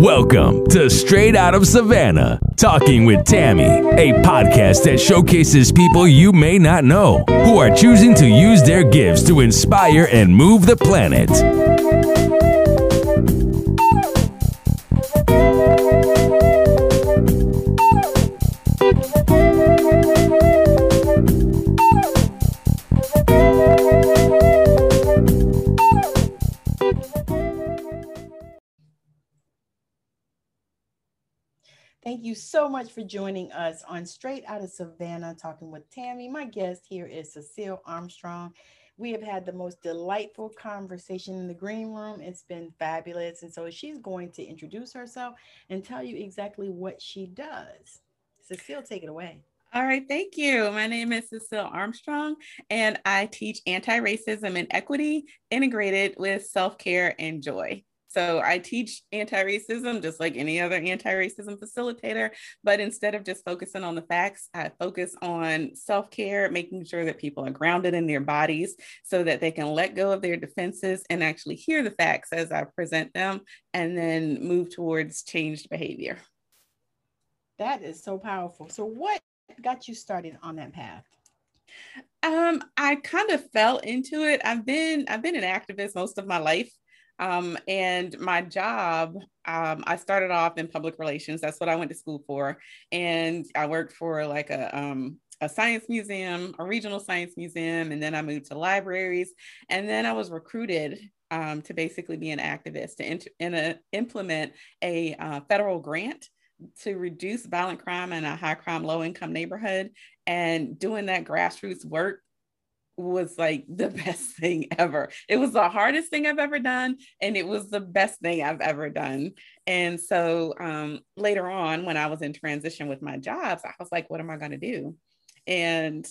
Welcome to Straight Out of Savannah, Talking with Tammy, a podcast that showcases people you may not know who are choosing to use their gifts to inspire and move the planet. You so much for joining us on Straight Out of Savannah, talking with Tammy. My guest here is Sacil Armstrong. We have had the most delightful conversation in the green room. It's been fabulous. And so she's going to introduce herself and tell you exactly what she does. Sacil, take it away. All right, thank you. My name is Sacil Armstrong, and I teach anti racism and equity integrated with self care and joy. So I teach anti-racism just like any other anti-racism facilitator, but instead of just focusing on the facts, I focus on self-care, making sure that people are grounded in their bodies so that they can let go of their defenses and actually hear the facts as I present them and then move towards changed behavior. That is so powerful. So what got you started on that path? Um, I kind of fell into it. I've been I've been an activist most of my life. Um, and my job, um, I started off in public relations. That's what I went to school for. And I worked for like a, um, a science museum, a regional science museum, and then I moved to libraries. And then I was recruited um, to basically be an activist to int- in a, implement a uh, federal grant to reduce violent crime in a high crime, low income neighborhood. And doing that grassroots work was like the best thing ever. It was the hardest thing I've ever done, and it was the best thing I've ever done. And so um, later on, when I was in transition with my jobs, I was like, what am I going to do? And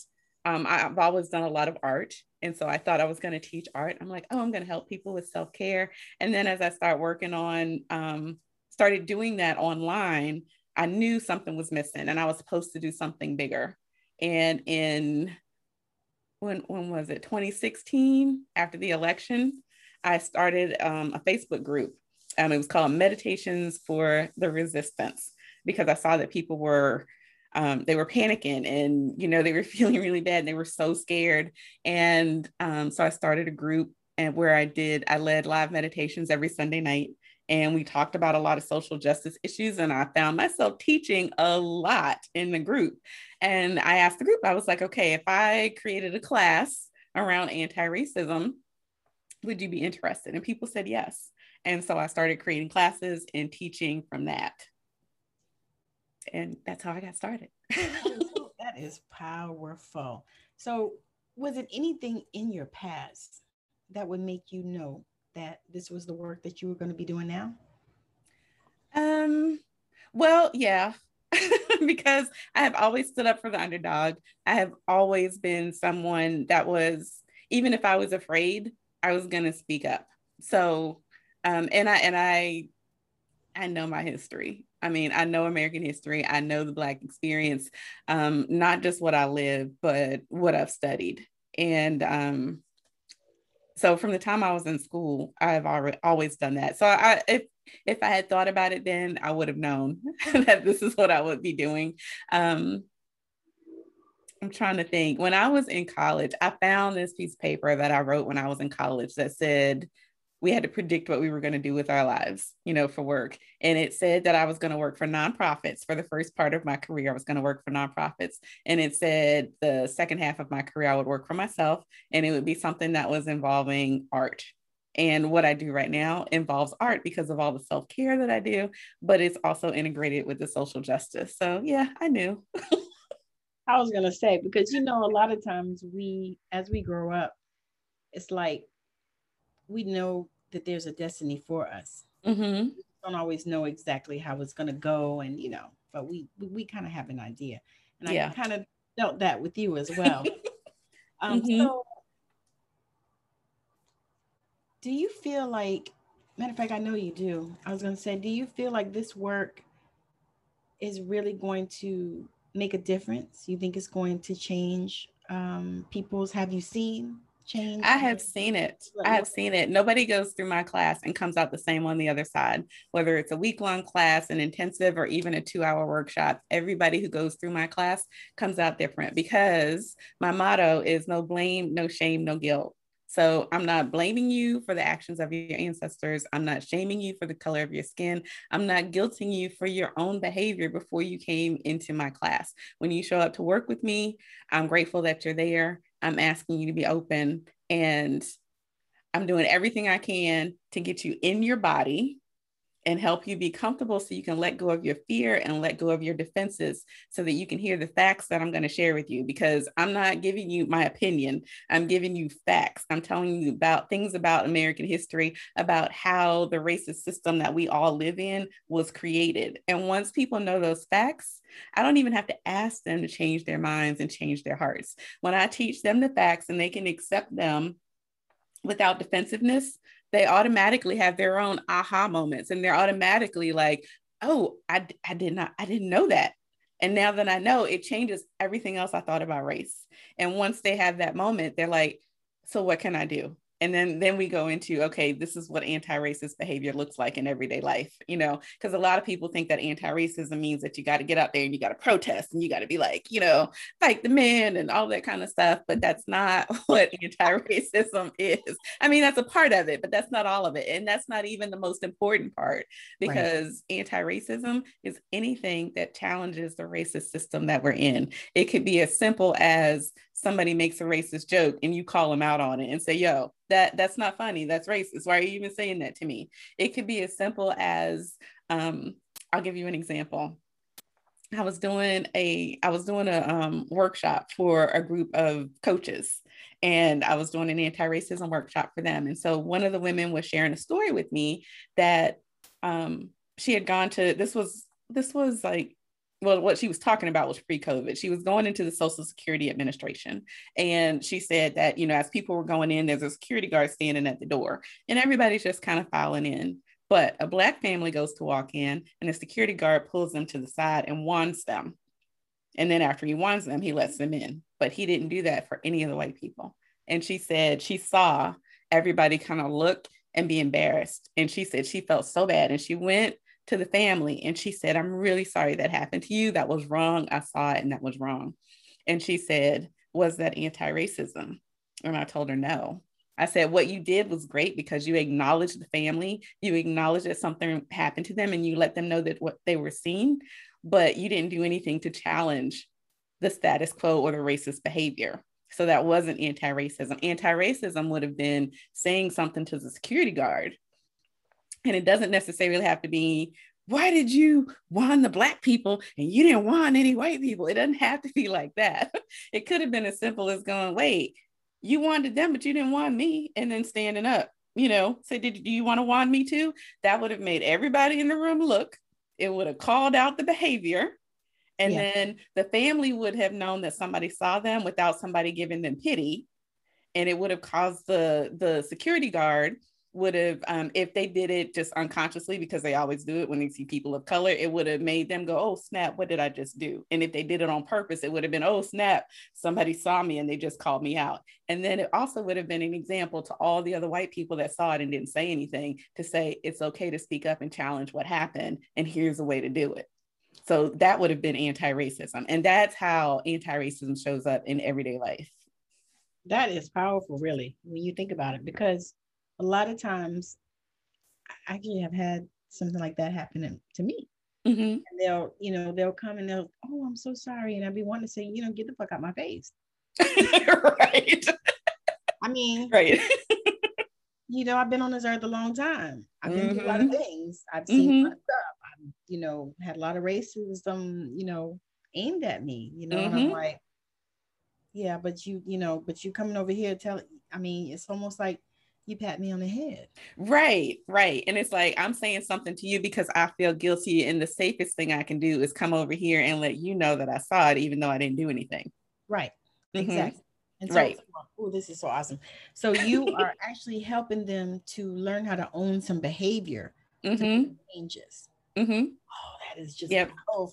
um, I've always done a lot of art. And so I thought I was going to teach art. I'm like, oh, I'm going to help people with self care. And then as I start working on, um, started doing that online, I knew something was missing and I was supposed to do something bigger. And in when when was it? 2016 after the election i started um, a facebook group. Um, it was called meditations for the resistance because i saw that people were um, they were panicking and you know they were feeling really bad and they were so scared. And um, so i started a group and where i did i led live meditations every sunday night and we talked about a lot of social justice issues and i found myself teaching a lot in the group. And i asked the group i was like okay if i created a class around anti-racism would you be interested? And people said yes. And so i started creating classes and teaching from that. And that's how i got started. That is powerful. So was it anything in your past that would make you know that this was the work that you were going to be doing now? Um, well, yeah, because I have always stood up for the underdog. I have always been someone that was, even if I was afraid, I was going to speak up. So, um, and I, and I, I know my history. I mean, I know American history. I know the Black experience, um, not just what I live, but what I've studied. And um, so from the time I was in school, I've already always done that. So I if if I had thought about it then, I would have known that this is what I would be doing. Um, I'm trying to think. When I was in college, I found this piece of paper that I wrote when I was in college that said we had to predict what we were going to do with our lives, you know, for work. And it said that I was going to work for nonprofits for the first part of my career. I was going to work for nonprofits. And it said the second half of my career, I would work for myself and it would be something that was involving art. And what I do right now involves art because of all the self care that I do, but it's also integrated with the social justice. So, yeah, I knew. I was going to say, because, you know, a lot of times we, as we grow up, it's like we know that there's a destiny for us. Mm-hmm. We don't always know exactly how it's going to go, and you know, but we we, we kind of have an idea, and yeah. I kind of felt that with you as well. um, mm-hmm. So, do you feel like? Matter of fact, I know you do. I was going to say, do you feel like this work is really going to make a difference? You think it's going to change um, people's? Have you seen change? I have seen it. I have seen it. Nobody goes through my class and comes out the same on the other side, whether it's a week long class, an intensive, or even a two hour workshop. Everybody who goes through my class comes out different because my motto is no blame, no shame, no guilt. So I'm not blaming you for the actions of your ancestors. I'm not shaming you for the color of your skin. I'm not guilting you for your own behavior before you came into my class. When you show up to work with me, I'm grateful that you're there. I'm asking you to be open and I'm doing everything I can to get you in your body and help you be comfortable so you can let go of your fear and let go of your defenses so that you can hear the facts that I'm going to share with you because I'm not giving you my opinion. I'm giving you facts. I'm telling you about things about American history, about how the racist system that we all live in was created. And once people know those facts, I don't even have to ask them to change their minds and change their hearts. When I teach them the facts and they can accept them without defensiveness, they automatically have their own aha moments and they're automatically like, oh, I, I did not, I didn't know that. And now that I know, it changes everything else I thought about race. And once they have that moment, they're like, so what can I do? And then then we go into okay this is what anti-racist behavior looks like in everyday life you know because a lot of people think that anti-racism means that you got to get out there and you got to protest and you got to be like you know fight the men and all that kind of stuff but that's not what anti-racism is i mean that's a part of it but that's not all of it and that's not even the most important part because right. anti-racism is anything that challenges the racist system that we're in it could be as simple as somebody makes a racist joke and you call them out on it and say, yo, that that's not funny. That's racist. Why are you even saying that to me? It could be as simple as um, I'll give you an example. I was doing a I was doing a um, workshop for a group of coaches, and I was doing an anti-racism workshop for them. And so one of the women was sharing a story with me that um, she had gone to. This was this was like well, what she was talking about was pre COVID. She was going into the Social Security Administration. And she said that, you know, as people were going in, there's a security guard standing at the door, and everybody's just kind of filing in. But a Black family goes to walk in, and the security guard pulls them to the side and wands them. And then after he wands them, he lets them in. But he didn't do that for any of the white people. And she said she saw everybody kind of look and be embarrassed. And she said she felt so bad. And she went to the family and she said, I'm really sorry that happened to you. That was wrong. I saw it and that was wrong. And she said, Was that anti racism? And I told her, No. I said, What you did was great because you acknowledged the family, you acknowledged that something happened to them, and you let them know that what they were seeing, but you didn't do anything to challenge the status quo or the racist behavior. So that wasn't anti racism. Anti racism would have been saying something to the security guard and it doesn't necessarily have to be, why did you want the black people and you didn't want any white people? It doesn't have to be like that. It could have been as simple as going, wait, you wanted them, but you didn't want me, and then standing up, you know, say, did do you want to want me too? That would have made everybody in the room look. It would have called out the behavior. And yeah. then the family would have known that somebody saw them without somebody giving them pity. And it would have caused the, the security guard would have um, if they did it just unconsciously because they always do it when they see people of color it would have made them go oh snap what did i just do? And if they did it on purpose it would have been oh snap somebody saw me and they just called me out. And then it also would have been an example to all the other white people that saw it and didn't say anything to say it's okay to speak up and challenge what happened and here's a way to do it. So that would have been anti-racism and that's how anti-racism shows up in everyday life. That is powerful really when you think about it because a lot of times I actually have had something like that happen to me. Mm-hmm. And they'll, you know, they'll come and they'll, oh, I'm so sorry. And I'll be wanting to say, you know, get the fuck out my face. right. I mean, right. you know, I've been on this earth a long time. I've been mm-hmm. through a lot of mm-hmm. things. I've seen mm-hmm. a lot of stuff. I've, you know, had a lot of racism, you know, aimed at me, you know, and I'm mm-hmm. like, yeah, but you, you know, but you coming over here telling, I mean, it's almost like you pat me on the head. Right, right. And it's like I'm saying something to you because I feel guilty. And the safest thing I can do is come over here and let you know that I saw it, even though I didn't do anything. Right. Mm-hmm. Exactly. And so, right. oh, this is so awesome. So you are actually helping them to learn how to own some behavior mm-hmm. changes. Mm-hmm. Oh, that is just yep. oh.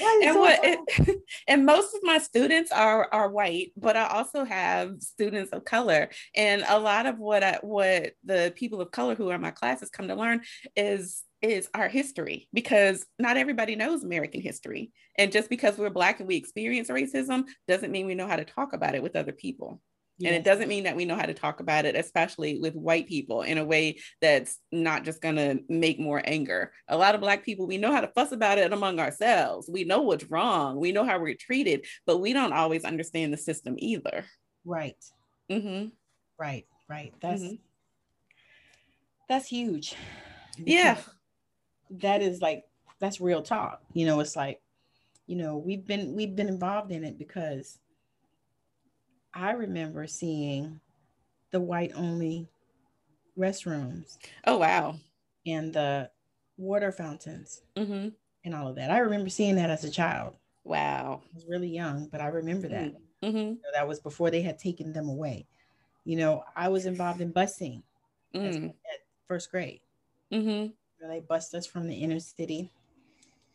and what it, and most of my students are are white but i also have students of color and a lot of what i what the people of color who are in my classes come to learn is is our history because not everybody knows american history and just because we're black and we experience racism doesn't mean we know how to talk about it with other people and it doesn't mean that we know how to talk about it, especially with white people, in a way that's not just going to make more anger. A lot of Black people, we know how to fuss about it among ourselves. We know what's wrong. We know how we're treated, but we don't always understand the system either. Right. Mm-hmm. Right. Right. That's mm-hmm. that's huge. Yeah. That is like that's real talk. You know, it's like, you know, we've been we've been involved in it because I remember seeing the white only restrooms. Oh, wow. And the water fountains mm-hmm. and all of that. I remember seeing that as a child. Wow. I was really young, but I remember that. Mm-hmm. You know, that was before they had taken them away. You know, I was involved in busing mm. at first grade. Mm-hmm. they bused us from the inner city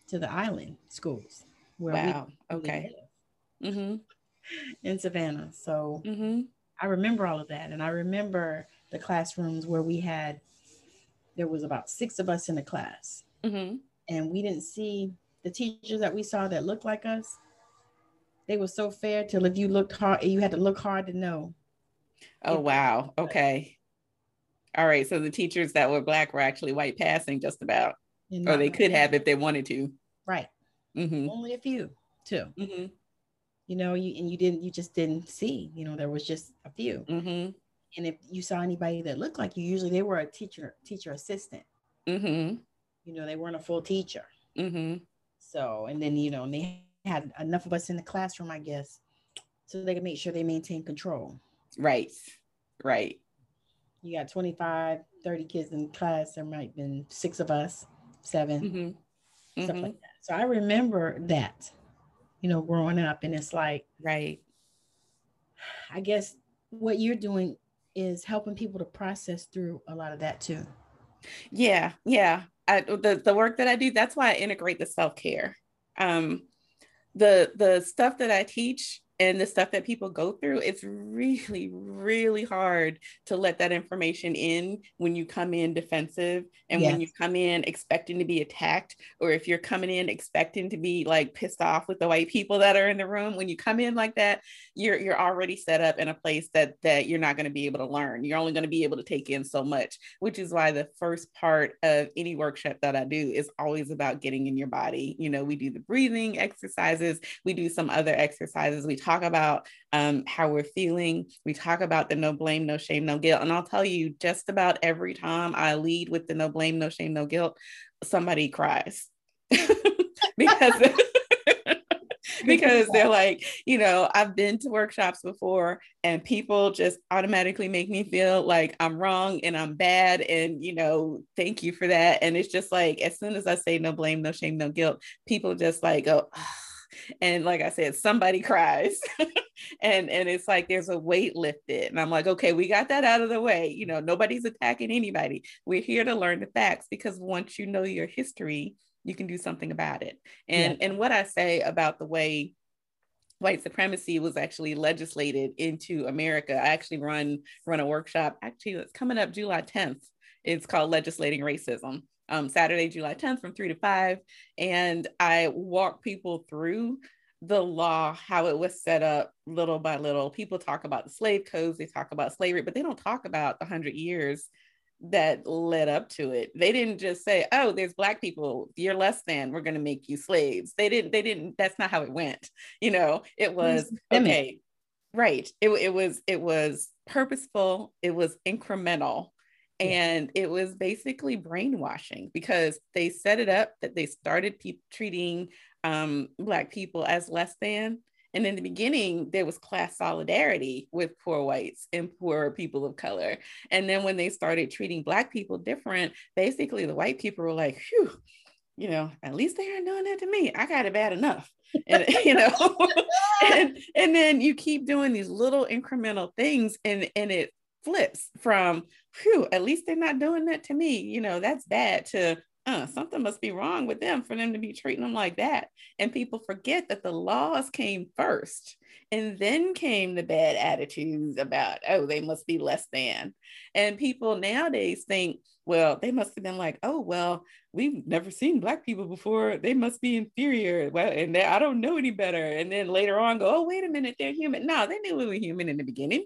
to the island schools. Where wow. We okay. Mm-hmm in Savannah. So mm-hmm. I remember all of that. And I remember the classrooms where we had, there was about six of us in the class. Mm-hmm. And we didn't see the teachers that we saw that looked like us. They were so fair till if you looked hard, you had to look hard to know. Oh, wow. Okay. All right. So the teachers that were black were actually white passing just about, or they could have if they wanted to. Right. Mm-hmm. Only a few, too. Mm-hmm you know, you and you didn't, you just didn't see, you know, there was just a few. Mm-hmm. And if you saw anybody that looked like you, usually they were a teacher, teacher assistant. Mm-hmm. You know, they weren't a full teacher. Mm-hmm. So, and then, you know, they had enough of us in the classroom, I guess, so they could make sure they maintain control. Right. Right. You got 25, 30 kids in class. There might have been six of us, 7 mm-hmm. stuff like mm-hmm. that. So I remember that you know, growing up. And it's like, right. I guess what you're doing is helping people to process through a lot of that too. Yeah, yeah. I, the the work that I do, that's why I integrate the self care. Um, the the stuff that I teach and the stuff that people go through, it's really, really hard to let that information in when you come in defensive and yes. when you come in expecting to be attacked, or if you're coming in expecting to be like pissed off with the white people that are in the room. When you come in like that, you're you're already set up in a place that that you're not going to be able to learn. You're only going to be able to take in so much, which is why the first part of any workshop that I do is always about getting in your body. You know, we do the breathing exercises, we do some other exercises. We talk about um, how we're feeling. We talk about the no blame, no shame, no guilt. And I'll tell you, just about every time I lead with the no blame, no shame, no guilt, somebody cries because. because they're like, you know, I've been to workshops before and people just automatically make me feel like I'm wrong and I'm bad. And, you know, thank you for that. And it's just like, as soon as I say no blame, no shame, no guilt, people just like go, oh, and like i said somebody cries. And and it's like there's a weight lifted. And i'm like okay we got that out of the way. You know nobody's attacking anybody. We're here to learn the facts because once you know your history you can do something about it. And yeah. and what i say about the way white supremacy was actually legislated into america i actually run run a workshop. Actually it's coming up july 10th it's called legislating racism um, Saturday, July 10th from 3 to 5. And I walk people through the law, how it was set up little by little. People talk about the slave codes, they talk about slavery, but they don't talk about the 100 years that led up to it. They didn't just say, "Oh, there's black people, you're less than, we're going to make you slaves." They didn't they didn't that's not how it went. You know, it was okay. Right. It it was it was purposeful, it was incremental and it was basically brainwashing because they set it up that they started pe- treating um, black people as less than and in the beginning there was class solidarity with poor whites and poor people of color and then when they started treating black people different basically the white people were like phew you know at least they aren't doing that to me. I got it bad enough. And you know and and then you keep doing these little incremental things and and it flips from, phew, at least they're not doing that to me. You know, that's bad to, uh, something must be wrong with them for them to be treating them like that. And people forget that the laws came first. And then came the bad attitudes about, oh, they must be less than. And people nowadays think, well, they must have been like, oh, well, we've never seen black people before. They must be inferior. Well, and they, I don't know any better. And then later on go, oh, wait a minute, they're human. No, they knew we were human in the beginning.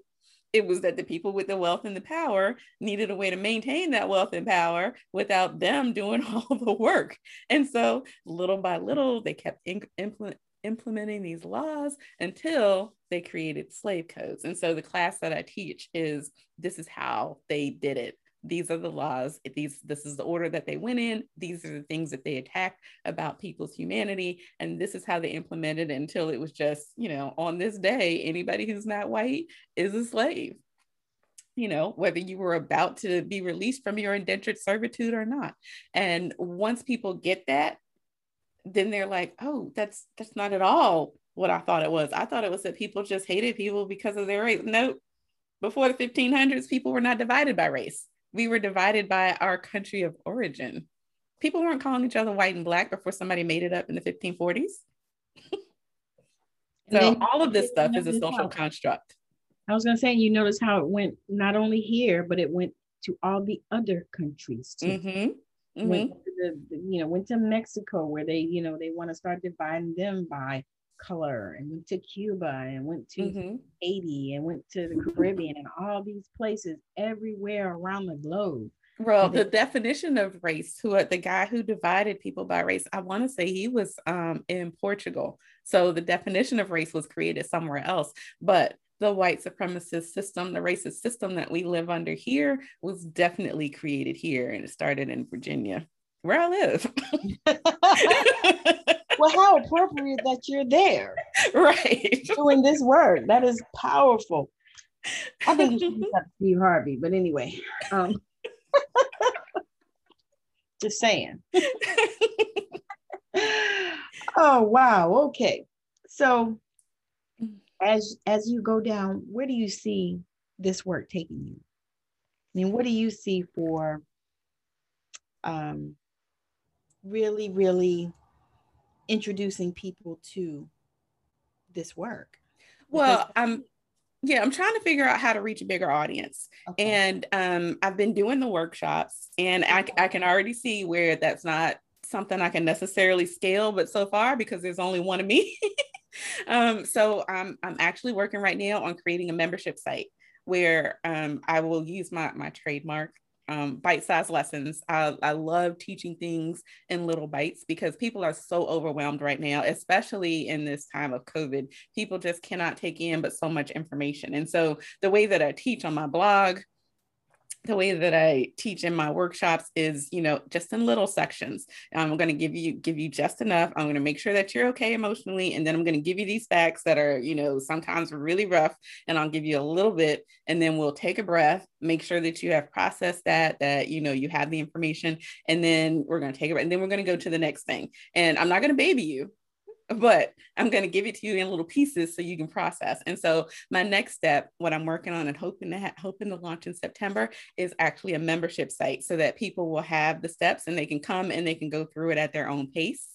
It was that the people with the wealth and the power needed a way to maintain that wealth and power without them doing all the work. And so little by little, they kept in, implement, implementing these laws until they created slave codes. And so the class that I teach is this is how they did it. These are the laws. These this is the order that they went in. These are the things that they attacked about people's humanity, and this is how they implemented it until it was just you know on this day anybody who's not white is a slave. You know whether you were about to be released from your indentured servitude or not. And once people get that, then they're like, oh, that's that's not at all what I thought it was. I thought it was that people just hated people because of their race. Nope. Before the 1500s, people were not divided by race. We were divided by our country of origin. People weren't calling each other white and black before somebody made it up in the 1540s. so all of this stuff is a social construct. I was going to say, you notice how it went not only here, but it went to all the other countries too. Mm-hmm. Mm-hmm. Went to the, you know, went to Mexico where they, you know, they want to start dividing them by color and went to Cuba and went to mm-hmm. Haiti and went to the Caribbean and all these places everywhere around the globe. Well, the definition of race, who the guy who divided people by race, I want to say he was um, in Portugal. So the definition of race was created somewhere else. But the white supremacist system, the racist system that we live under here, was definitely created here, and it started in Virginia, where I live. well, how appropriate that you're there. Right. Doing this work. That is powerful. I think you should be Steve Harvey, but anyway. Um, just saying. oh wow. Okay. So as as you go down, where do you see this work taking you? I mean, what do you see for um really, really introducing people to this work? Well, I'm yeah, I'm trying to figure out how to reach a bigger audience. Okay. And um, I've been doing the workshops, and I, I can already see where that's not something I can necessarily scale, but so far, because there's only one of me. um, so I'm, I'm actually working right now on creating a membership site where um, I will use my, my trademark um, bite-sized lessons. I, I love teaching things in little bites because people are so overwhelmed right now, especially in this time of COVID. People just cannot take in but so much information. And so the way that I teach on my blog, the way that I teach in my workshops is, you know, just in little sections. I'm going to give you give you just enough. I'm going to make sure that you're okay emotionally, and then I'm going to give you these facts that are, you know, sometimes really rough, and I'll give you a little bit, and then we'll take a breath, make sure that you have processed that, that you know you have the information, and then we're going to take it, and then we're going to go to the next thing. And I'm not going to baby you but I'm going to give it to you in little pieces so you can process. And so my next step, what I'm working on and hoping to ha- hoping to launch in September is actually a membership site so that people will have the steps and they can come and they can go through it at their own pace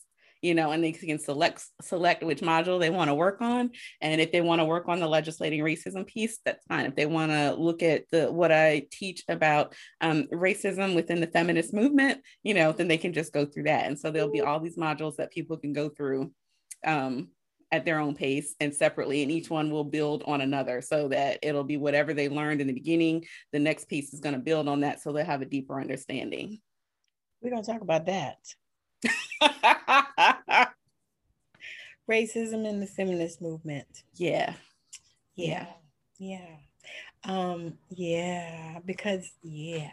you know, and they can select select which module they want to work on. And if they want to work on the legislating racism piece, that's fine. If they want to look at the what I teach about um, racism within the feminist movement, you know, then they can just go through that. And so there'll be all these modules that people can go through um, at their own pace and separately, and each one will build on another so that it'll be whatever they learned in the beginning. The next piece is going to build on that so they'll have a deeper understanding. We're going to talk about that. Racism in the feminist movement. Yeah. Yeah. Yeah. Um, yeah, because yeah.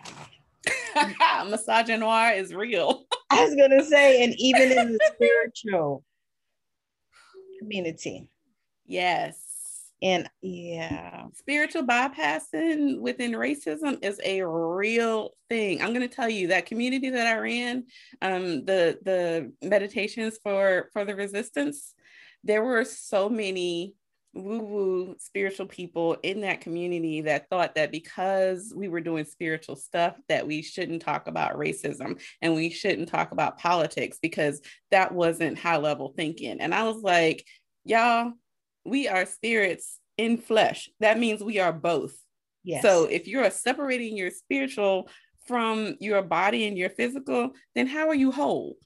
Misogynoir is real. I was gonna say, and even in the spiritual community. Yes. And yeah, spiritual bypassing within racism is a real thing. I'm going to tell you that community that I ran, um, the the meditations for for the resistance, there were so many woo woo spiritual people in that community that thought that because we were doing spiritual stuff that we shouldn't talk about racism and we shouldn't talk about politics because that wasn't high level thinking. And i was like y'all we are spirits in flesh. That means we are both. Yes. so if you're separating your spiritual from your body and your physical then how are you whole?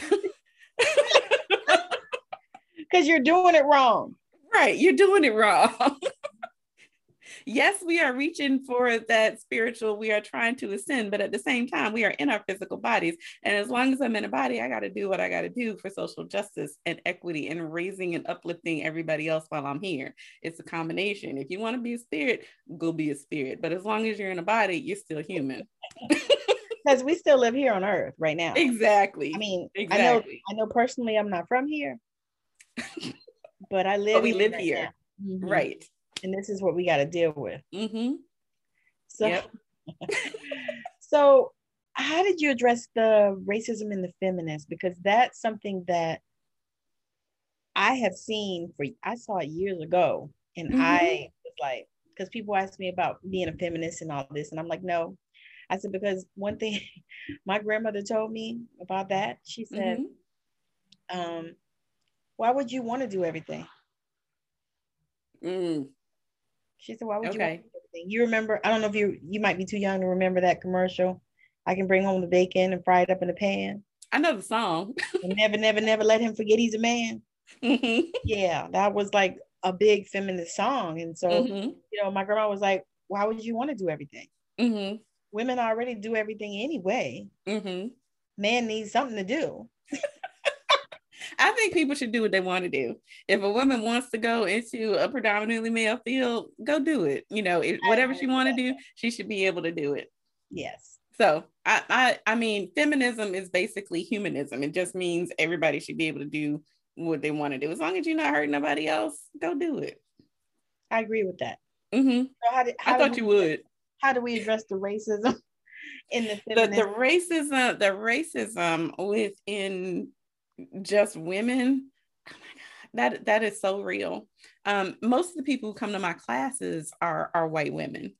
Because you're doing it wrong right. You're doing it wrong. yes, we are reaching for that spiritual, we are trying to ascend, but at the same time, we are in our physical bodies. And as long as I'm in a body, I got to do what I got to do for social justice and equity and raising and uplifting everybody else while I'm here. It's a combination. If you want to be a spirit, go be a spirit. But as long as you're in a body, you're still human. because we still live here on earth right now. Exactly. I mean, exactly. I know I know personally I'm not from here but I live. But we live here, mm-hmm. right? And this is what we got to deal with. Mm-hmm. So, yep. so how did you address the racism in the feminists? Because that's something that I have seen for. I saw it years ago, and mm-hmm. I was like, because people ask me about being a feminist and all this, and I'm like, no. I said because one thing my grandmother told me about that, she said, mm-hmm. um, why would you want to do everything? Mm. She said, why would okay. you want to do everything? You remember, I don't know if you you might be too young to remember that commercial. I can bring home the bacon and fry it up in the pan. I know the song. never, never, never let him forget he's a man. Mm-hmm. Yeah, that was like a big feminist song. And so, mm-hmm. you know, my grandma was like, why would you want to do everything? Mm-hmm. Women already do everything anyway. Mm-hmm. Man needs something to do. I think people should do what they want to do. If a woman wants to go into a predominantly male field, go do it. You know, if, whatever she want to do, she should be able to do it. Yes. So I, I I mean, feminism is basically humanism. It just means everybody should be able to do what they want to do. As long as you're not hurting nobody else, go do it. I agree with that. Mm-hmm. So how did, how I thought you would. How do we address the racism in the the, the racism the racism within just women. Oh that that is so real. Um, most of the people who come to my classes are are white women.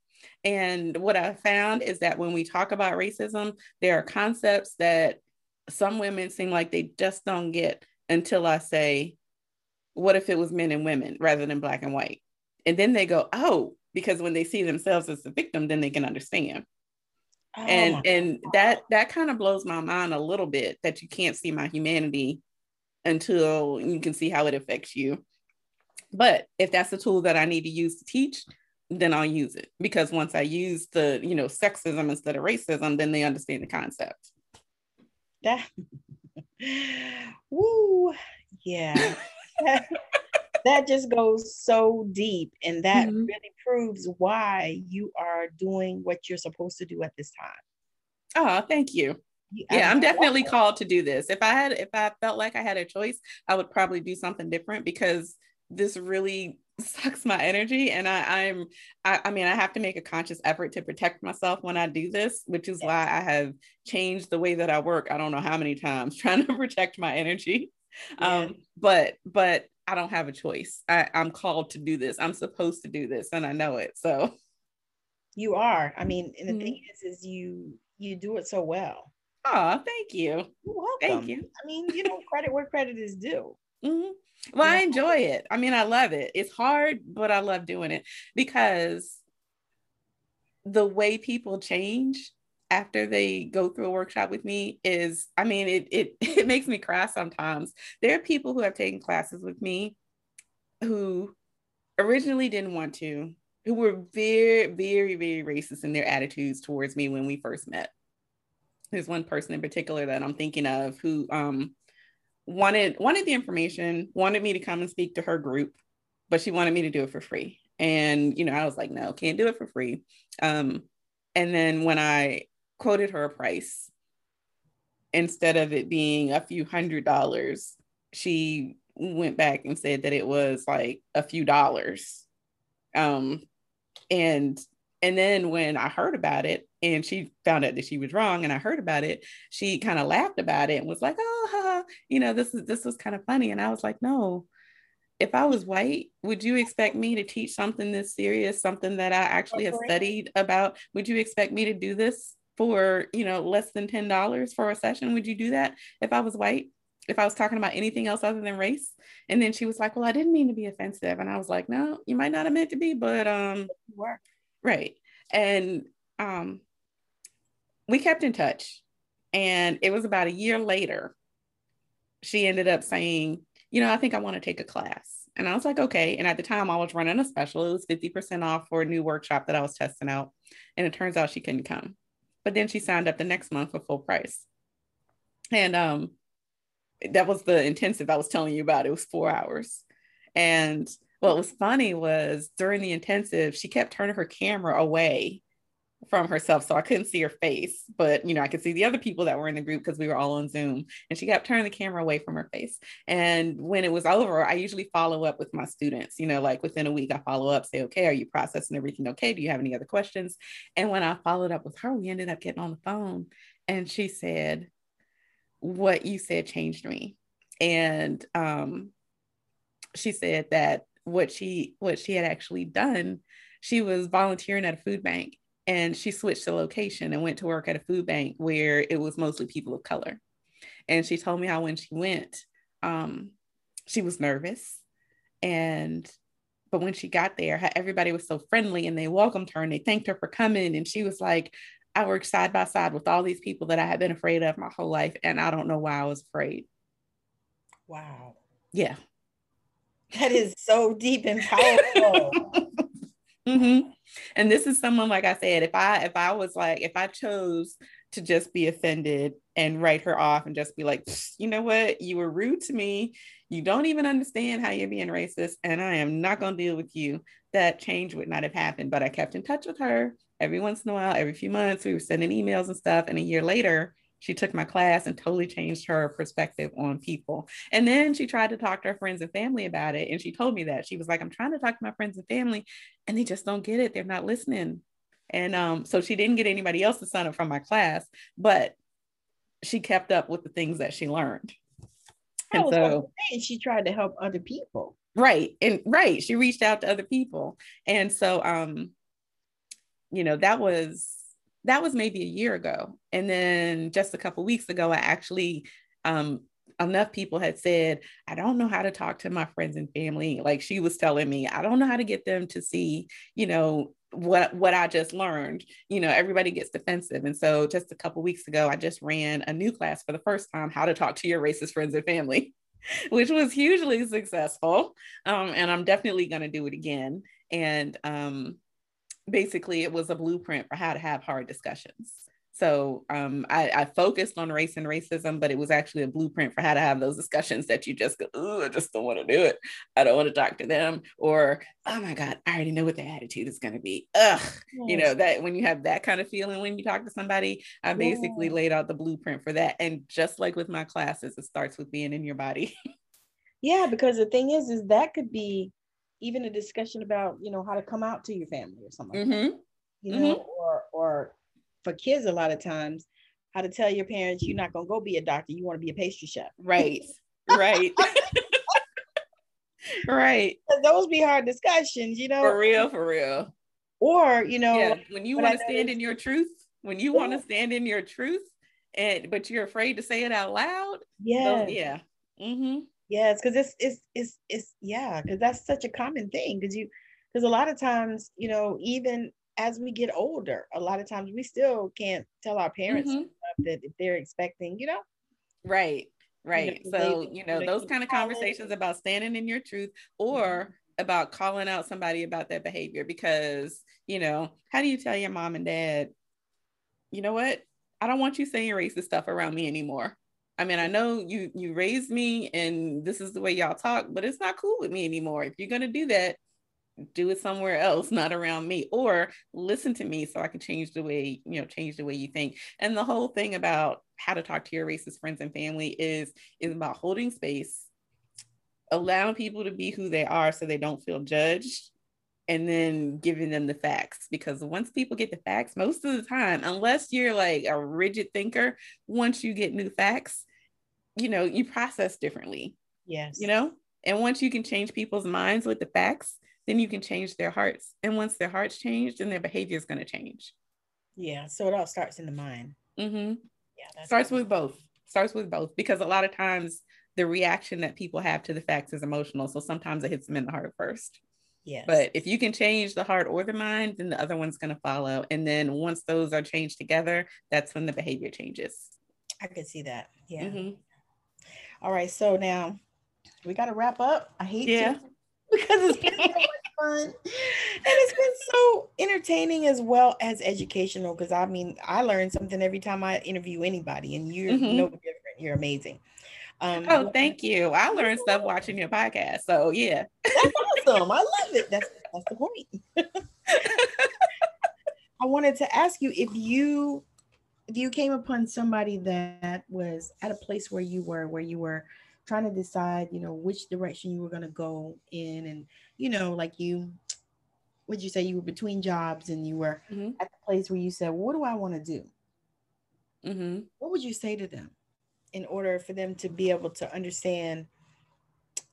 And what i found is that when we talk about racism there are concepts that some women seem like they just don't get until i say what if it was men and women rather than black and white? And then they go oh because when they see themselves as the victim then they can understand Oh and and that that kind of blows my mind a little bit that you can't see my humanity until you can see how it affects you. But if that's the tool that I need to use to teach, then I'll use it because once I use the, you know, sexism instead of racism, then they understand the concept. That, woo, yeah. that just goes so deep and that mm-hmm. really proves why you are doing what you're supposed to do at this time. Oh thank you. Yeah i'm definitely called to do this. If i had if i felt like i had a choice i would probably do something different because this really sucks my energy and I, i'm I, I mean i have to make a conscious effort to protect myself when i do this which is why i have changed the way that i work i don't know how many times trying to protect my energy. Yeah. um but but I don't have a choice. I, I'm called to do this. I'm supposed to do this, and I know it. So you are. I mean, and the mm-hmm. thing is, is you you do it so well. Oh, thank you. You're welcome. Thank you. I mean, you know, credit where credit is due. Mm-hmm. Well, yeah. I enjoy it. I mean, I love it. It's hard, but I love doing it because the way people change after they go through a workshop with me is i mean it, it it makes me cry sometimes. There are people who have taken classes with me who originally didn't want to who were very very very racist in their attitudes towards me when we first met. There's one person in particular that i'm thinking of who um wanted wanted the information wanted me to come and speak to her group but she wanted me to do it for free. And you know i was like no can't do it for free. Um and then when i quoted her a price instead of it being a few hundred dollars she went back and said that it was like a few dollars. Um and and then when i heard about it and she found out that she was wrong and i heard about it she kind of laughed about it and was like oh you know this is this was kind of funny. And i was like no. If I was white, would you expect me to teach something this serious, something that I actually have studied about? Would you expect me to do this for, you know, less than $10 for a session? Would you do that if I was white? If I was talking about anything else other than race? And then she was like, Well, I didn't mean to be offensive. And I was like, No, you might not have meant to be, but um right. And um we kept in touch. And it was about a year later, she ended up saying, you know, I think I want to take a class. And I was like, okay. And at the time, I was running a special. It was 50% off for a new workshop that I was testing out. And it turns out she couldn't come. But then she signed up the next month for full price. And um, that was the intensive I was telling you about. It was four hours. And what was funny was during the intensive, she kept turning her camera away from herself so i couldn't see her face but you know i could see the other people that were in the group because we were all on zoom and she kept turning the camera away from her face. And when it was over i usually follow up with my students you know like within a week i follow up say okay are you processing everything okay? Do you have any other questions? And when i followed up with her we ended up getting on the phone and she said what you said changed me. And um, she said that what she what she had actually done she was volunteering at a food bank and she switched the location and went to work at a food bank where it was mostly people of color. And she told me how when she went, um, she was nervous. And but when she got there, everybody was so friendly and they welcomed her and they thanked her for coming. And she was like, I worked side by side with all these people that I had been afraid of my whole life. And I don't know why I was afraid. Wow. Yeah. That is so deep and powerful. mm-hmm. And this is someone, like I said, if I if I was like, if I chose to just be offended and write her off and just be like, you know what, you were rude to me. You don't even understand how you're being racist, and I am not going to deal with you. That change would not have happened. But I kept in touch with her every once in a while, every few months. We were sending emails and stuff. And a year later, she took my class and totally changed her perspective on people. And then she tried to talk to her friends and family about it. And she told me that she was like, I'm trying to talk to my friends and family, and they just don't get it. They're not listening. And um, so she didn't get anybody else to sign up from my class, but she kept up with the things that she learned. And so she tried to help other people. Right. And right. She reached out to other people. And so um, you know, that was that was maybe a year ago. And then just a couple weeks ago, I actually um, enough people had said, I don't know how to talk to my friends and family. Like she was telling me, I don't know how to get them to see, you know, what what I just learned. You know, everybody gets defensive. And so just a couple weeks ago, I just ran a new class for the first time, how to talk to your racist friends and family, which was hugely successful. Um, and I'm definitely going to do it again. And um, basically it was a blueprint for how to have hard discussions. So um, I, I, focused on race and racism, but it was actually a blueprint for how to have those discussions that you just go, oh, I just don't want to do it. I don't want to talk to them. Or, oh my God, I already know what their attitude is going to be. Ugh. Yes. You know, that when you have that kind of feeling when you talk to somebody, I basically yeah. laid out the blueprint for that. And just like with my classes, it starts with being in your body. yeah, because the thing is, is that could be even a discussion about you know how to come out to your family or something mm-hmm. like you know mm-hmm. or or for kids a lot of times how to tell your parents you're not going to go be a doctor. You want to be a pastry chef. Right. Right. Right. Those be hard discussions you know? For real for real. Or you know yeah, when you want to stand in your truth when you want to stand in your truth and but you're afraid to say it out loud yeah yeah. Mm-hmm. Yes, because it's it's it's it's yeah, because that's such a common thing. Because you because a lot of times, you know, even as we get older, a lot of times we still can't tell our parents mm-hmm. that if they're expecting, you know. Right, right. You know, so, they, you know, those kind of conversations about standing in your truth or mm-hmm. about calling out somebody about their behavior because, you know, how do you tell your mom and dad, you know what? I don't want you saying racist stuff around me anymore. I mean, I know you you raised me and this is the way y'all talk, but it's not cool with me anymore. If you're gonna do that, do it somewhere else, not around me, or listen to me so I can change the way, you know, change the way you think. And the whole thing about how to talk to your racist friends and family is is about holding space, allowing people to be who they are so they don't feel judged and then giving them the facts because once people get the facts most of the time unless you're like a rigid thinker once you get new facts you know, you process differently. Yes. You know? And once you can change people's minds with the facts, then you can change their hearts. And once their hearts change, then their behavior is going to change. Yeah. So it all starts in the mind. Mm-hmm. Yeah. Starts with both. Starts with both because a lot of times the reaction that people have to the facts is emotional. So sometimes it hits them in the heart first. Yes. But if you can change the heart or the mind, then the other one's going to follow. And then once those are changed together, that's when the behavior changes. I could see that. Yeah. Mm-hmm. All right. So now we got to wrap up. I hate yeah. to because it's been so much fun and it's been so entertaining as well as educational. Because I mean, I learn something every time I interview anybody, and you're mm-hmm. no different. You're amazing. Um, oh, thank you. I learned stuff watching your podcast. So yeah, that's awesome. I love it. That's that's the point. I wanted to ask you if you you came upon somebody that was at a place where you were, where you were trying to decide, you know, which direction you were going to go in, and you know, like you, would you say you were between jobs and you were mm-hmm. at the place where you said, "What do I want to do?" Mm-hmm. What would you say to them? in order for them to be able to understand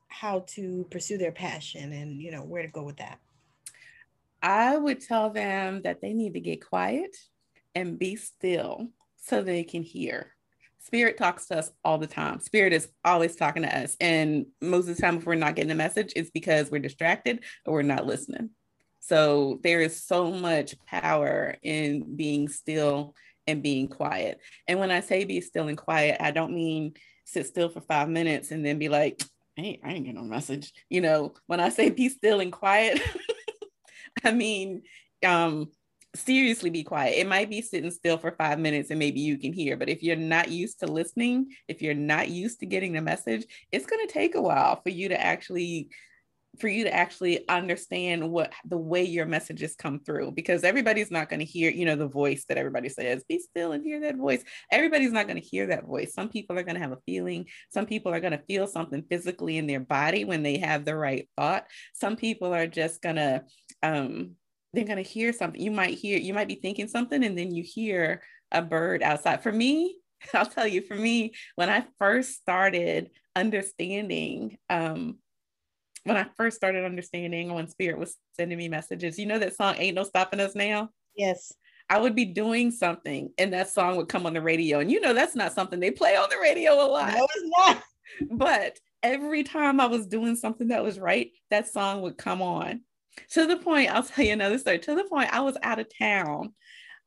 how to pursue their passion and you know where to go with that i would tell them that they need to get quiet and be still so they can hear spirit talks to us all the time spirit is always talking to us and most of the time if we're not getting the message it's because we're distracted or we're not listening so there is so much power in being still and being quiet. And when I say be still and quiet, I don't mean sit still for five minutes and then be like, hey, I ain't getting no message. You know, when I say be still and quiet, I mean, um, seriously be quiet. It might be sitting still for five minutes and maybe you can hear, but if you're not used to listening, if you're not used to getting the message, it's going to take a while for you to actually for you to actually understand what the way your messages come through because everybody's not going to hear you know the voice that everybody says be still and hear that voice. Everybody's not going to hear that voice. Some people are going to have a feeling. Some people are going to feel something physically in their body when they have the right thought. Some people are just going to um they're going to hear something you might hear you might be thinking something and then you hear a bird outside for me i'll tell you for me when i first started understanding um when I first started understanding when Spirit was sending me messages. You know that song Ain't No Stopping Us Now? Yes. I would be doing something and that song would come on the radio. And you know that's not something they play on the radio a lot. No, it's not. But every time I was doing something that was right, that song would come on. To the point, I'll tell you another story. To the point, I was out of town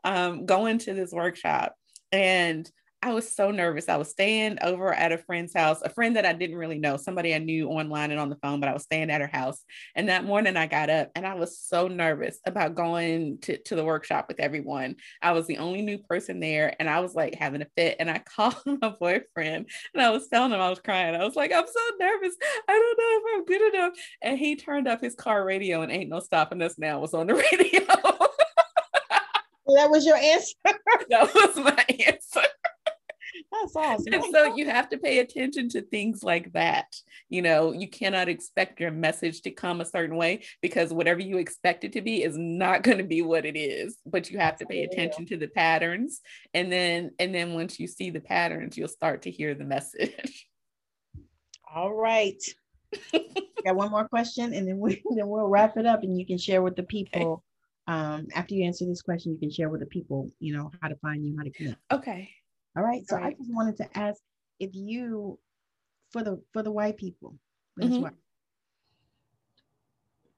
um, going to this workshop and I was so nervous. I was staying over at a friend's house, a friend that I didn't really know, somebody I knew online and on the phone, but I was staying at her house. And that morning I got up and I was so nervous about going to, to the workshop with everyone. I was the only new person there and I was like having a fit. And I called my boyfriend and I was telling him I was crying. I was like, I'm so nervous. I don't know if I'm good enough. And he turned up his car radio and ain't no stopping us now was on the radio. that was your answer. that was my answer. That's awesome. And so you have to pay attention to things like that. You know, you cannot expect your message to come a certain way because whatever you expect it to be is not going to be what it is. But you have to pay attention to the patterns. And then and then once you see the patterns, you'll start to hear the message. All right. Got one more question and then we then we'll wrap it up and you can share with the people. Okay. Um, after you answer this question, you can share with the people, you know, how to find you, how to connect. Okay. All right. So I just wanted to ask if you, for the for the white people, mm-hmm. what,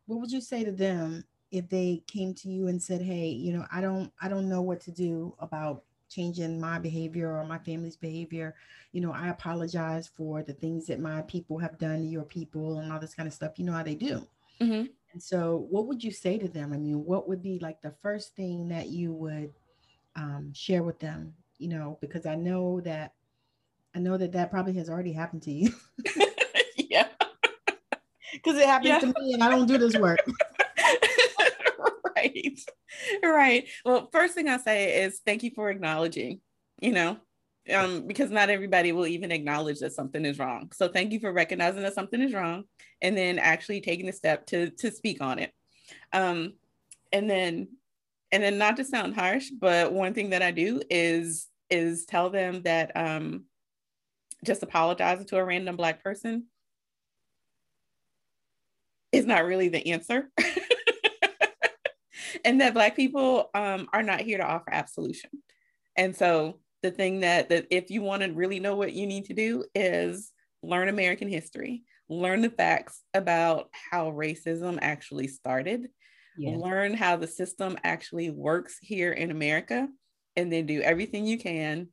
what would you say to them if they came to you and said, "Hey, you know, I don't I don't know what to do about changing my behavior or my family's behavior. You know, I apologize for the things that my people have done to your people and all this kind of stuff. You know how they do." Mm-hmm. And so, what would you say to them? I mean, what would be like the first thing that you would um, share with them you know, because I know that I know that that probably has already happened to you. yeah. Because it happens yeah. to me and I don't do this work. right. Right. Well, first thing I'll say is thank you for acknowledging, you know, um, because not everybody will even acknowledge that something is wrong. So thank you for recognizing that something is wrong and then actually taking the step to to speak on it. Um, and then and then not to sound harsh, but one thing that I do is is tell them that um, just apologizing to a random black person is not really the answer. and that Black people um, are not here to offer absolution. And so the thing that, that if you want to really know what you need to do is learn American history, learn the facts about how racism actually started, yes. learn how the system actually works here in America, and then do everything you can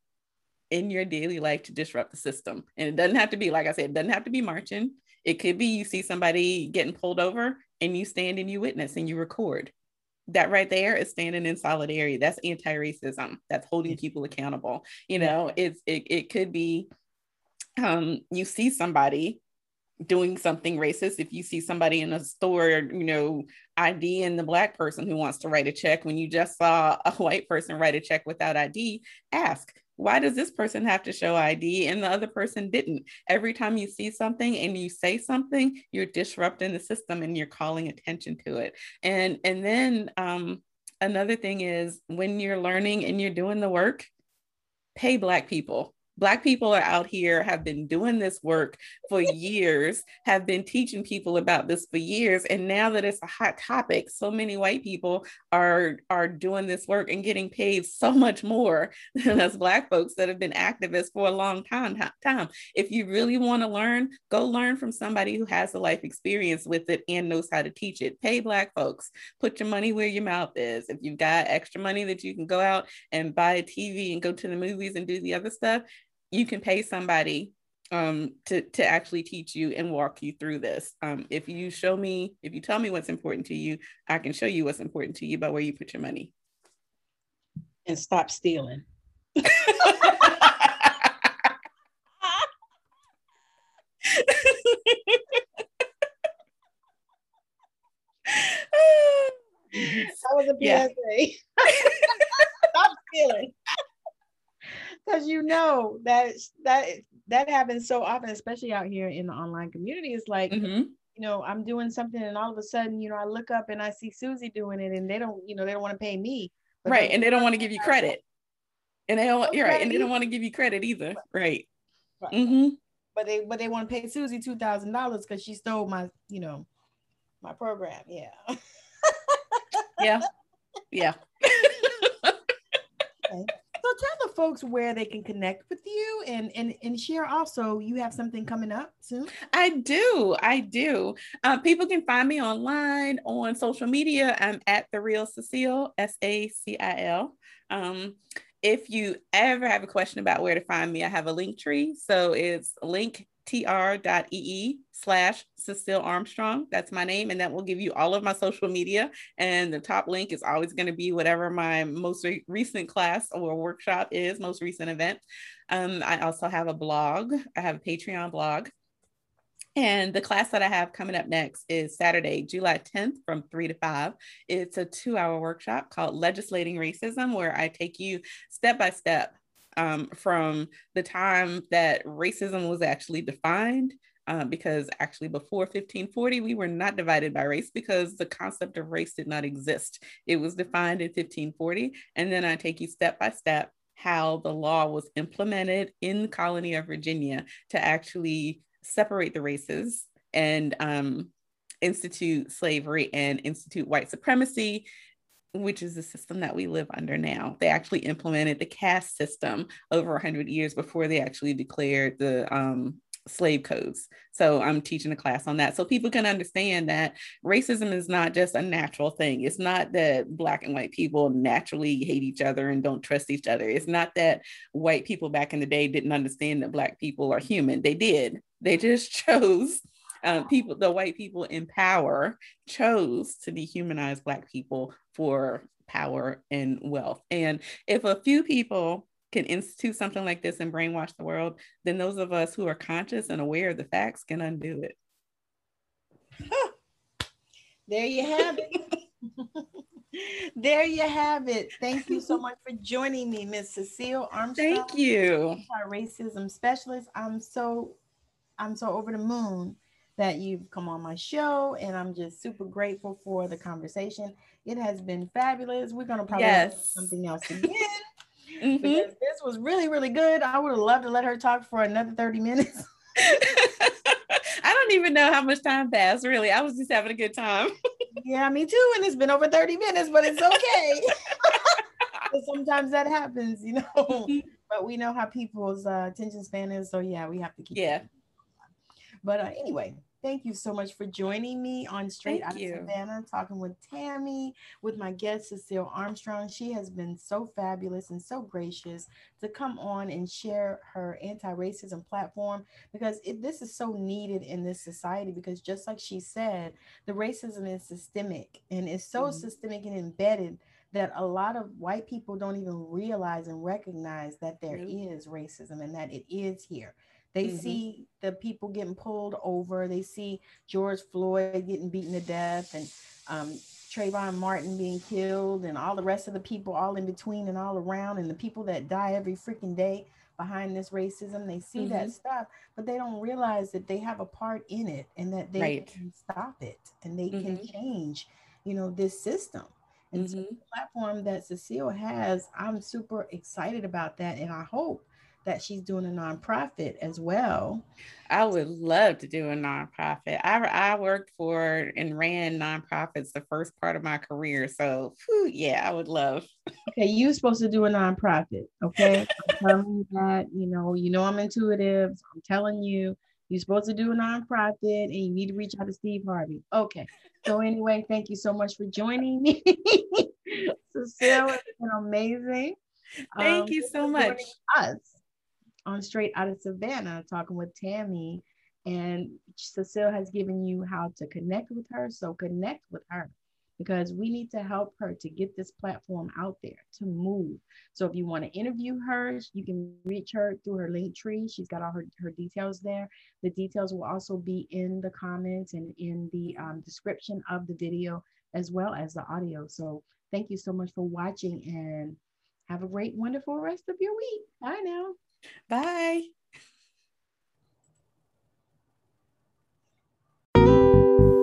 in your daily life to disrupt the system. And it doesn't have to be, like I said, it doesn't have to be marching. It could be you see somebody getting pulled over and you stand and you witness and you record. That right there is standing in solidarity. That's anti-racism. That's holding people accountable. You know, it's it, it could be um you see somebody doing something racist. If you see somebody in a store you know id and the black person who wants to write a check when you just saw a white person write a check without id ask why does this person have to show id and the other person didn't? Every time you see something and you say something you're disrupting the system and you're calling attention to it. And and then um, another thing is when you're learning and you're doing the work pay black people Black people are out here, have been doing this work for years, have been teaching people about this for years. And now that it's a hot topic, so many white people are, are doing this work and getting paid so much more than us Black folks that have been activists for a long time. time. If you really want to learn, go learn from somebody who has a life experience with it and knows how to teach it. Pay Black folks, put your money where your mouth is. If you've got extra money that you can go out and buy a TV and go to the movies and do the other stuff, you can pay somebody um, to to actually teach you and walk you through this. Um, if you show me, if you tell me what's important to you, I can show you what's important to you by where you put your money. And stop stealing. that was a PSA. Yeah. stop stealing because you know that that that happens so often, especially out here in the online community. It's like mm-hmm. you know I'm doing something, and all of a sudden, you know, I look up and I see Susie doing it, and they don't, you know, they don't want to pay me, right? And they don't want to give you credit, and they don't, you're right, and they don't want to give you credit either, right? right. Mm-hmm. But they but they want to pay Susie two thousand dollars because she stole my, you know, my program. Yeah. yeah. Yeah. okay tell the folks where they can connect with you and and and share also you have something coming up soon? I do i do. Uh, people can find me online on social media. I'm at the real sacil s-a-c-i-l um, if you ever have a question about where to find me i have a link tree. So it's link tr.ee slash Sacil Armstrong. That's my name. And that will give you all of my social media. And the top link is always going to be whatever my most re- recent class or workshop is, most recent event. Um, I also have a blog, I have a Patreon blog. And the class that I have coming up next is Saturday, July 10th from 3 to 5. It's a two hour workshop called Legislating Racism, where I take you step by step um, from the time that racism was actually defined. Uh, because actually, before 1540, we were not divided by race because the concept of race did not exist. It was defined in 1540. And then I take you step by step how the law was implemented in the colony of Virginia to actually separate the races and um, institute slavery and institute white supremacy which is the system that we live under now. They actually implemented the caste system over 100 years before they actually declared the um, slave codes. So I'm teaching a class on that so people can understand that racism is not just a natural thing. It's not that black and white people naturally hate each other and don't trust each other. It's not that white people back in the day didn't understand that black people are human. They did. They just chose uh, people, the white people in power chose to dehumanize Black people for power and wealth. And if a few people can institute something like this and brainwash the world, then those of us who are conscious and aware of the facts can undo it. There you have it. there you have it. Thank you so much for joining me, Miss Sacil Armstrong. Thank you. Our Racism specialist. I'm so I'm so over the moon that you've come on my show, and I'm just super grateful for the conversation. It has been fabulous. We're gonna probably yes. something else again. mm-hmm. Because this was really, really good. I would have loved to let her talk for another 30 minutes. I don't even know how much time passed. Really, I was just having a good time. yeah, me too. And it's been over thirty minutes, but it's okay. sometimes that happens, you know. Mm-hmm. but we know how people's uh, attention span is, so yeah, we have to keep. Yeah. But uh, anyway, Thank you so much for joining me on Straight Out of Savannah, talking with Tammy, with my guest Sacil Armstrong. She has been so fabulous and so gracious to come on and share her anti-racism platform because it, this is so needed in this society. Because just like she said, the racism is systemic and it's so mm-hmm. systemic and embedded that a lot of white people don't even realize and recognize that there mm-hmm. is racism and that it is here. They mm-hmm. see the people getting pulled over. They see George Floyd getting beaten to death and um, Trayvon Martin being killed and all the rest of the people all in between and all around and the people that die every freaking day behind this racism. They see mm-hmm. that stuff, but they don't realize that they have a part in it and that they right. can stop it and they mm-hmm. can change, you know, this system. And so mm-hmm. the platform that Sacil has, I'm super excited about that. And I hope that she's doing a nonprofit as well. I would love to do a nonprofit. I, I worked for and ran nonprofits the first part of my career. So, whew, yeah, I would love. Okay, you're supposed to do a nonprofit. Okay, I'm telling you that. You know, you know I'm intuitive. So I'm telling you, you're supposed to do a nonprofit, and you need to reach out to Steve Harvey. Okay. So anyway, thank you so much for joining me. Sacil, it's been amazing. Thank um, you so much. Us on Straight Out of Savannah talking with Tammy. And Sacil has given you how to connect with her. So connect with her because we need to help her to get this platform out there to move. So if you want to interview her, you can reach her through her link tree. She's got all her, her details there. The details will also be in the comments and in the um, description of the video as well as the audio. So thank you so much for watching and have a great, wonderful rest of your week. Bye now. Bye.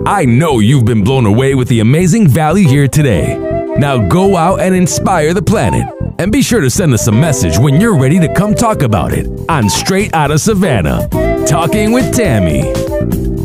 I know you've been blown away with the amazing value here today. Now go out and inspire the planet. And be sure to send us a message when you're ready to come talk about it on Straight Out of Savannah. Talking with Tammy.